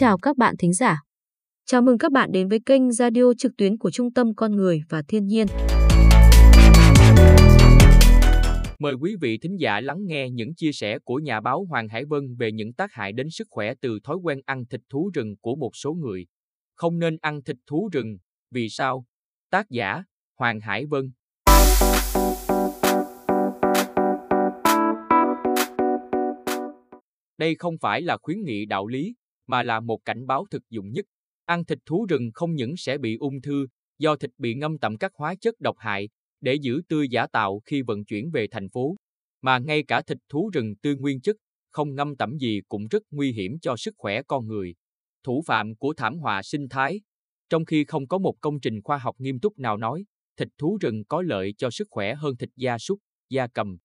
chào các bạn thính giả. Chào mừng các bạn đến với kênh radio trực tuyến của Trung tâm Con Người và Thiên nhiên. Mời quý vị thính giả lắng nghe những chia sẻ của nhà báo Hoàng Hải Vân về những tác hại đến sức khỏe từ thói quen ăn thịt thú rừng của một số người. Không nên ăn thịt thú rừng, vì sao? Tác giả Hoàng Hải Vân Đây không phải là khuyến nghị đạo lý, mà là một cảnh báo thực dụng nhất. Ăn thịt thú rừng không những sẽ bị ung thư do thịt bị ngâm tẩm các hóa chất độc hại để giữ tươi giả tạo khi vận chuyển về thành phố, mà ngay cả thịt thú rừng tươi nguyên chất, không ngâm tẩm gì cũng rất nguy hiểm cho sức khỏe con người. Thủ phạm của thảm họa sinh thái, trong khi không có một công trình khoa học nghiêm túc nào nói thịt thú rừng có lợi cho sức khỏe hơn thịt gia súc, gia cầm,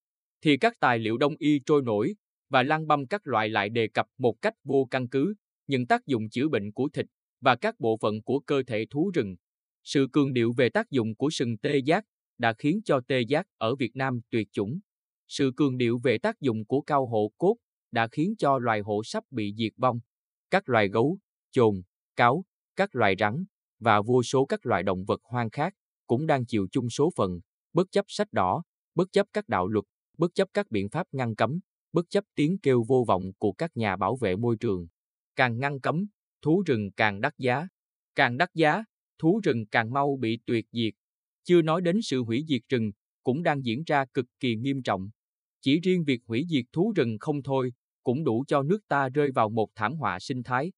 thì các tài liệu đông y trôi nổi và lăng băm các loại lại đề cập một cách vô căn cứ những tác dụng chữa bệnh của thịt và các bộ phận của cơ thể thú rừng. Sự cường điệu về tác dụng của sừng tê giác đã khiến cho tê giác ở Việt Nam tuyệt chủng. Sự cường điệu về tác dụng của cao hộ cốt đã khiến cho loài hổ sắp bị diệt vong. Các loài gấu, chồn, cáo, các loài rắn và vô số các loài động vật hoang khác cũng đang chịu chung số phận, bất chấp sách đỏ, bất chấp các đạo luật, bất chấp các biện pháp ngăn cấm, bất chấp tiếng kêu vô vọng của các nhà bảo vệ môi trường. Càng ngăn cấm, thú rừng càng đắt giá. Càng đắt giá, thú rừng càng mau bị tuyệt diệt. Chưa nói đến sự hủy diệt rừng, cũng đang diễn ra cực kỳ nghiêm trọng. Chỉ riêng việc hủy diệt thú rừng không thôi, cũng đủ cho nước ta rơi vào một thảm họa sinh thái.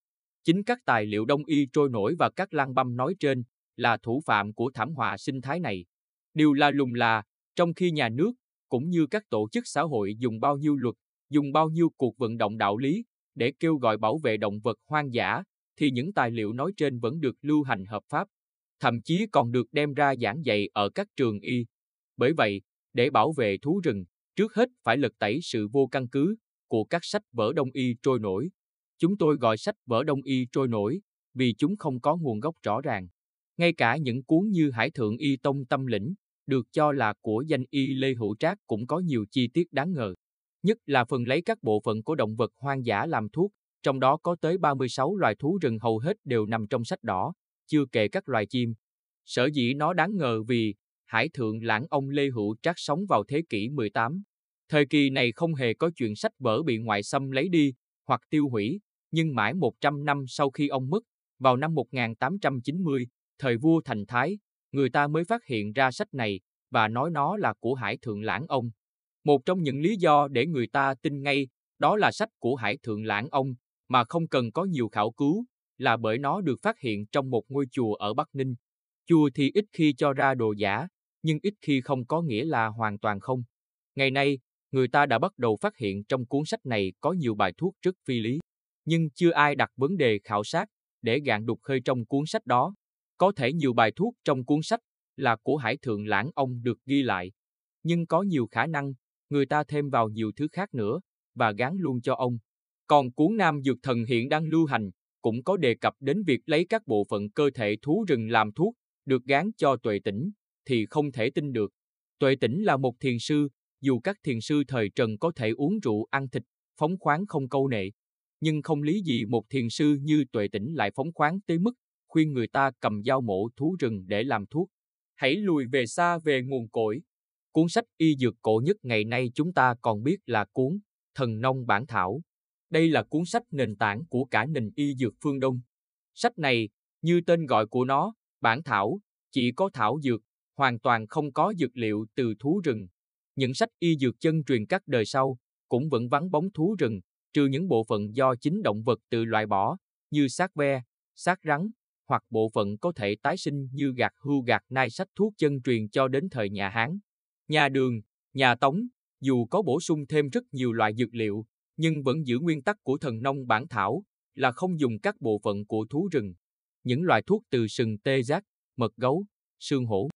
Chính các tài liệu đông y trôi nổi và các lang băm nói trên là thủ phạm của thảm họa sinh thái này. Điều là lùng là, trong khi nhà nước, cũng như các tổ chức xã hội dùng bao nhiêu luật, dùng bao nhiêu cuộc vận động đạo lý để kêu gọi bảo vệ động vật hoang dã, thì những tài liệu nói trên vẫn được lưu hành hợp pháp, thậm chí còn được đem ra giảng dạy ở các trường y. Bởi vậy, để bảo vệ thú rừng, trước hết phải lật tẩy sự vô căn cứ của các sách vở đông y trôi nổi. Chúng tôi gọi sách vở đông y trôi nổi vì chúng không có nguồn gốc rõ ràng. Ngay cả những cuốn như Hải Thượng Y Tông Tâm Lĩnh, được cho là của danh y Lê Hữu Trác cũng có nhiều chi tiết đáng ngờ. Nhất là phần lấy các bộ phận của động vật hoang dã làm thuốc, trong đó có tới 36 loài thú rừng hầu hết đều nằm trong sách đỏ, chưa kể các loài chim. Sở dĩ nó đáng ngờ vì Hải Thượng Lãng ông Lê Hữu Trác sống vào thế kỷ 18. Thời kỳ này không hề có chuyện sách vở bị ngoại xâm lấy đi hoặc tiêu hủy, nhưng mãi 100 năm sau khi ông mất, vào năm 1890, thời vua Thành Thái, người ta mới phát hiện ra sách này và nói nó là của Hải Thượng Lãng ông. Một trong những lý do để người ta tin ngay đó là sách của Hải Thượng Lãng ông mà không cần có nhiều khảo cứu là bởi nó được phát hiện trong một ngôi chùa ở Bắc Ninh. Chùa thì ít khi cho ra đồ giả, nhưng ít khi không có nghĩa là hoàn toàn không. Ngày nay, người ta đã bắt đầu phát hiện trong cuốn sách này có nhiều bài thuốc rất phi lý, nhưng chưa ai đặt vấn đề khảo sát để gạn đục khơi trong cuốn sách đó. Có thể nhiều bài thuốc trong cuốn sách là của Hải Thượng Lãng ông được ghi lại, nhưng có nhiều khả năng người ta thêm vào nhiều thứ khác nữa và gán luôn cho ông. Còn cuốn Nam Dược Thần hiện đang lưu hành cũng có đề cập đến việc lấy các bộ phận cơ thể thú rừng làm thuốc, được gán cho tuệ tỉnh, thì không thể tin được. Tuệ tỉnh là một thiền sư, dù các thiền sư thời Trần có thể uống rượu ăn thịt, phóng khoáng không câu nệ, nhưng không lý gì một thiền sư như tuệ tỉnh lại phóng khoáng tới mức khuyên người ta cầm dao mổ thú rừng để làm thuốc. Hãy lùi về xa về nguồn cội. Cuốn sách y dược cổ nhất ngày nay chúng ta còn biết là cuốn Thần Nông Bản Thảo. Đây là cuốn sách nền tảng của cả nền y dược phương Đông. Sách này, như tên gọi của nó, bản thảo, chỉ có thảo dược, hoàn toàn không có dược liệu từ thú rừng. Những sách y dược chân truyền các đời sau cũng vẫn vắng bóng thú rừng, trừ những bộ phận do chính động vật tự loại bỏ, như xác ve, xác rắn, hoặc bộ phận có thể tái sinh như gạt hưu gạt nai sách thuốc chân truyền cho đến thời nhà Hán. Nhà Đường, nhà Tống, dù có bổ sung thêm rất nhiều loại dược liệu, nhưng vẫn giữ nguyên tắc của thần nông bản thảo là không dùng các bộ phận của thú rừng. Những loại thuốc từ sừng tê giác, mật gấu, xương hổ.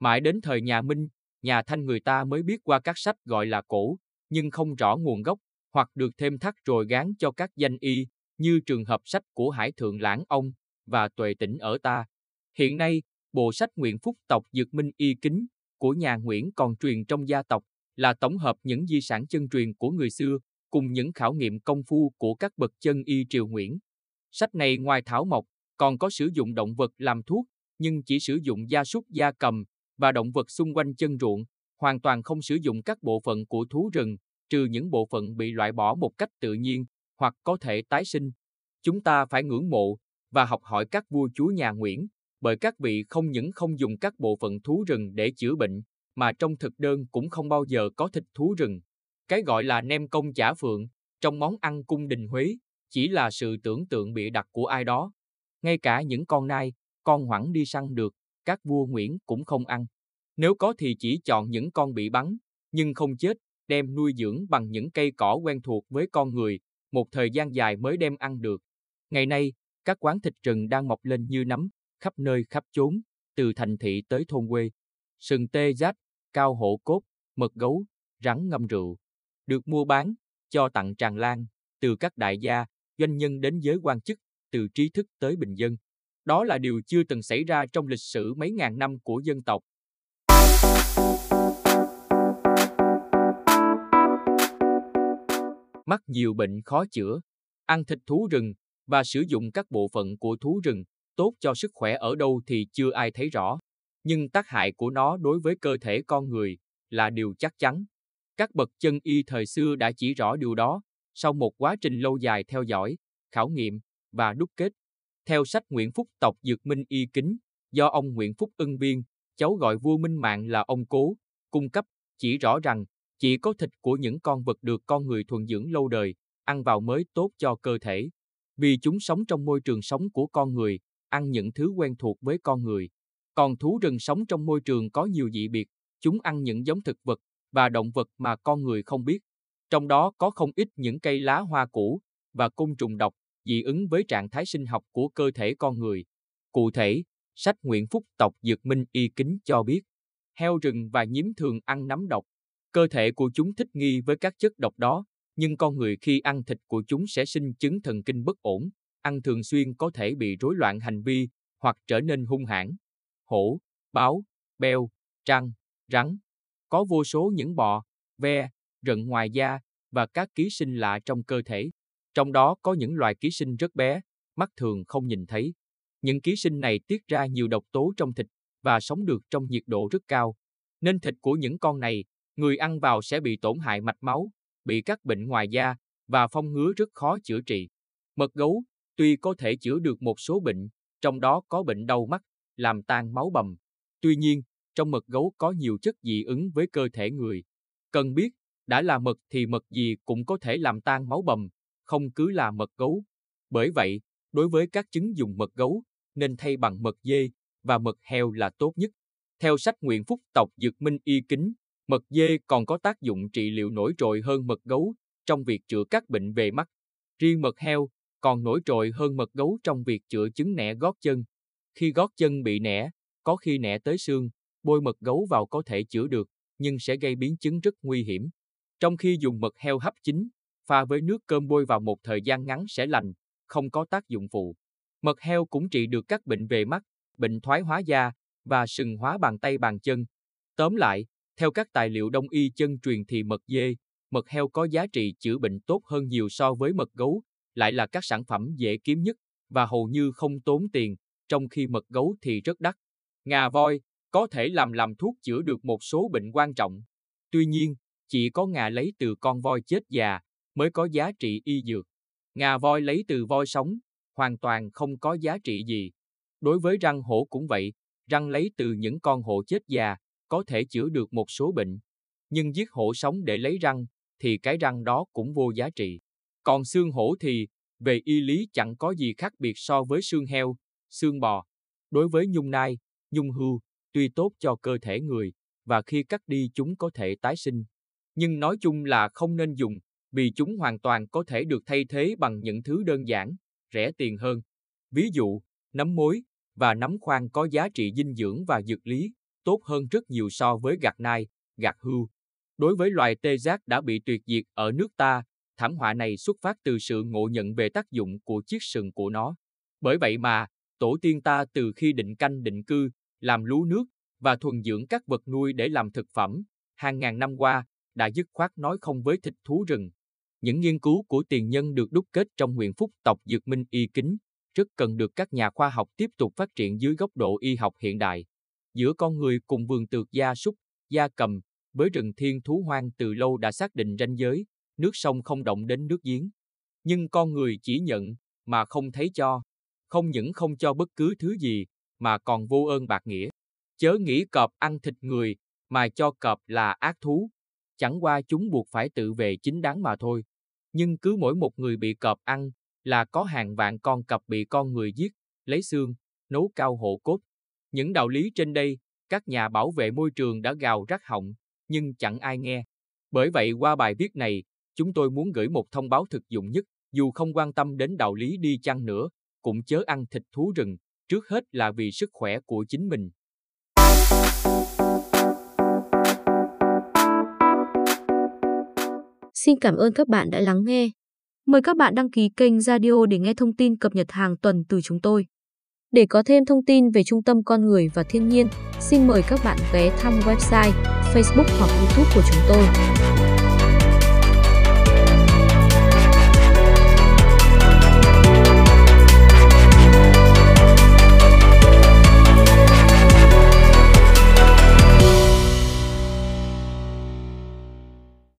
Mãi đến thời nhà Minh, nhà Thanh người ta mới biết qua các sách gọi là cổ, nhưng không rõ nguồn gốc, hoặc được thêm thắt rồi gán cho các danh y, như trường hợp sách của Hải Thượng Lãng Ông và Tuệ Tĩnh ở ta. Hiện nay, bộ sách Nguyện Phúc tộc Dược Minh Y Kính của nhà Nguyễn còn truyền trong gia tộc là tổng hợp những di sản chân truyền của người xưa cùng những khảo nghiệm công phu của các bậc chân y triều Nguyễn. Sách này ngoài thảo mộc, còn có sử dụng động vật làm thuốc, nhưng chỉ sử dụng gia súc gia cầm và động vật xung quanh chân ruộng, hoàn toàn không sử dụng các bộ phận của thú rừng, trừ những bộ phận bị loại bỏ một cách tự nhiên hoặc có thể tái sinh. Chúng ta phải ngưỡng mộ và học hỏi các vua chúa nhà Nguyễn, bởi các vị không những không dùng các bộ phận thú rừng để chữa bệnh, mà trong thực đơn cũng không bao giờ có thịt thú rừng. Cái gọi là nem công chả phượng, trong món ăn cung đình Huế, chỉ là sự tưởng tượng bịa đặt của ai đó. Ngay cả những con nai, con hoẳng đi săn được, các vua Nguyễn cũng không ăn. Nếu có thì chỉ chọn những con bị bắn, nhưng không chết, đem nuôi dưỡng bằng những cây cỏ quen thuộc với con người, một thời gian dài mới đem ăn được. Ngày nay, các quán thịt rừng đang mọc lên như nấm, khắp nơi khắp chốn, từ thành thị tới thôn quê. Sừng tê giác, cao hổ cốt, mật gấu, rắn ngâm rượu, được mua bán, cho tặng tràn lan, từ các đại gia, doanh nhân đến giới quan chức, từ trí thức tới bình dân. Đó là điều chưa từng xảy ra trong lịch sử mấy ngàn năm của dân tộc. Mắc nhiều bệnh khó chữa, ăn thịt thú rừng và sử dụng các bộ phận của thú rừng tốt cho sức khỏe ở đâu thì chưa ai thấy rõ, nhưng tác hại của nó đối với cơ thể con người là điều chắc chắn. Các bậc chân y thời xưa đã chỉ rõ điều đó sau một quá trình lâu dài theo dõi, khảo nghiệm và đúc kết. Theo sách Nguyễn Phúc tộc Dược Minh Y Kính, do ông Nguyễn Phúc Ưng Biên, cháu gọi vua Minh Mạng là ông Cố, cung cấp, chỉ rõ rằng chỉ có thịt của những con vật được con người thuần dưỡng lâu đời, ăn vào mới tốt cho cơ thể. Vì chúng sống trong môi trường sống của con người, ăn những thứ quen thuộc với con người. Còn thú rừng sống trong môi trường có nhiều dị biệt, chúng ăn những giống thực vật và động vật mà con người không biết. Trong đó có không ít những cây lá hoa cũ và côn trùng độc, dị ứng với trạng thái sinh học của cơ thể con người. Cụ thể, sách Nguyễn Phúc tộc Dược Minh Y Kính cho biết, heo rừng và nhím thường ăn nấm độc. Cơ thể của chúng thích nghi với các chất độc đó, nhưng con người khi ăn thịt của chúng sẽ sinh chứng thần kinh bất ổn, ăn thường xuyên có thể bị rối loạn hành vi hoặc trở nên hung hãn. Hổ, báo, beo, trăng, rắn. Có vô số những bọ, ve, rận ngoài da và các ký sinh lạ trong cơ thể. Trong đó có những loài ký sinh rất bé, mắt thường không nhìn thấy. Những ký sinh này tiết ra nhiều độc tố trong thịt và sống được trong nhiệt độ rất cao. Nên thịt của những con này, người ăn vào sẽ bị tổn hại mạch máu, bị các bệnh ngoài da và phong ngứa rất khó chữa trị. Mật gấu, tuy có thể chữa được một số bệnh, trong đó có bệnh đau mắt, làm tan máu bầm. Tuy nhiên, trong mật gấu có nhiều chất dị ứng với cơ thể người. Cần biết, đã là mật thì mật gì cũng có thể làm tan máu bầm, không cứ là mật gấu. Bởi vậy, đối với các chứng dùng mật gấu, nên thay bằng mật dê và mật heo là tốt nhất. Theo sách Nguyện Phúc tộc Dược Minh Y Kính, mật dê còn có tác dụng trị liệu nổi trội hơn mật gấu trong việc chữa các bệnh về mắt. Riêng mật heo còn nổi trội hơn mật gấu trong việc chữa chứng nẻ gót chân. Khi gót chân bị nẻ, có khi nẻ tới xương, bôi mật gấu vào có thể chữa được, nhưng sẽ gây biến chứng rất nguy hiểm. Trong khi dùng mật heo hấp chín, pha với nước cơm bôi vào một thời gian ngắn sẽ lành, không có tác dụng phụ. Mật heo cũng trị được các bệnh về mắt, bệnh thoái hóa da và sừng hóa bàn tay bàn chân. Tóm lại, theo các tài liệu đông y chân truyền thì mật dê, mật heo có giá trị chữa bệnh tốt hơn nhiều so với mật gấu, lại là các sản phẩm dễ kiếm nhất và hầu như không tốn tiền, trong khi mật gấu thì rất đắt. Ngà voi có thể làm làm thuốc chữa được một số bệnh quan trọng. Tuy nhiên, chỉ có ngà lấy từ con voi chết già mới có giá trị y dược. Ngà voi lấy từ voi sống, hoàn toàn không có giá trị gì. Đối với răng hổ cũng vậy, răng lấy từ những con hổ chết già, có thể chữa được một số bệnh. Nhưng giết hổ sống để lấy răng, thì cái răng đó cũng vô giá trị. Còn xương hổ thì, về y lý chẳng có gì khác biệt so với xương heo, xương bò. Đối với nhung nai, nhung hưu, tuy tốt cho cơ thể người, và khi cắt đi chúng có thể tái sinh. Nhưng nói chung là không nên dùng, vì chúng hoàn toàn có thể được thay thế bằng những thứ đơn giản, rẻ tiền hơn. Ví dụ, nấm mối và nấm khoan có giá trị dinh dưỡng và dược lý tốt hơn rất nhiều so với gạt nai, gạt hưu. Đối với loài tê giác đã bị tuyệt diệt ở nước ta, thảm họa này xuất phát từ sự ngộ nhận về tác dụng của chiếc sừng của nó. Bởi vậy mà, tổ tiên ta từ khi định canh định cư, làm lúa nước và thuần dưỡng các vật nuôi để làm thực phẩm, hàng ngàn năm qua, đã dứt khoát nói không với thịt thú rừng. Những nghiên cứu của tiền nhân được đúc kết trong nguyện phúc tộc Dược Minh Y Kính rất cần được các nhà khoa học tiếp tục phát triển dưới góc độ y học hiện đại. Giữa con người cùng vườn tược gia súc, gia cầm, với rừng thiên thú hoang từ lâu đã xác định ranh giới, nước sông không động đến nước giếng. Nhưng con người chỉ nhận, mà không thấy cho. Không những không cho bất cứ thứ gì, mà còn vô ơn bạc nghĩa. Chớ nghĩ cọp ăn thịt người, mà cho cọp là ác thú. Chẳng qua chúng buộc phải tự về chính đáng mà thôi. Nhưng cứ mỗi một người bị cọp ăn, là có hàng vạn con cọp bị con người giết, lấy xương, nấu cao hộ cốt. Những đạo lý trên đây, các nhà bảo vệ môi trường đã gào rắc họng, nhưng chẳng ai nghe. Bởi vậy qua bài viết này, chúng tôi muốn gửi một thông báo thực dụng nhất, dù không quan tâm đến đạo lý đi chăng nữa, cũng chớ ăn thịt thú rừng, trước hết là vì sức khỏe của chính mình. Xin cảm ơn các bạn đã lắng nghe. Mời các bạn đăng ký kênh Radio để nghe thông tin cập nhật hàng tuần từ chúng tôi. Để có thêm thông tin về Trung tâm Con Người và Thiên nhiên, xin mời các bạn ghé thăm website, Facebook hoặc YouTube của chúng tôi.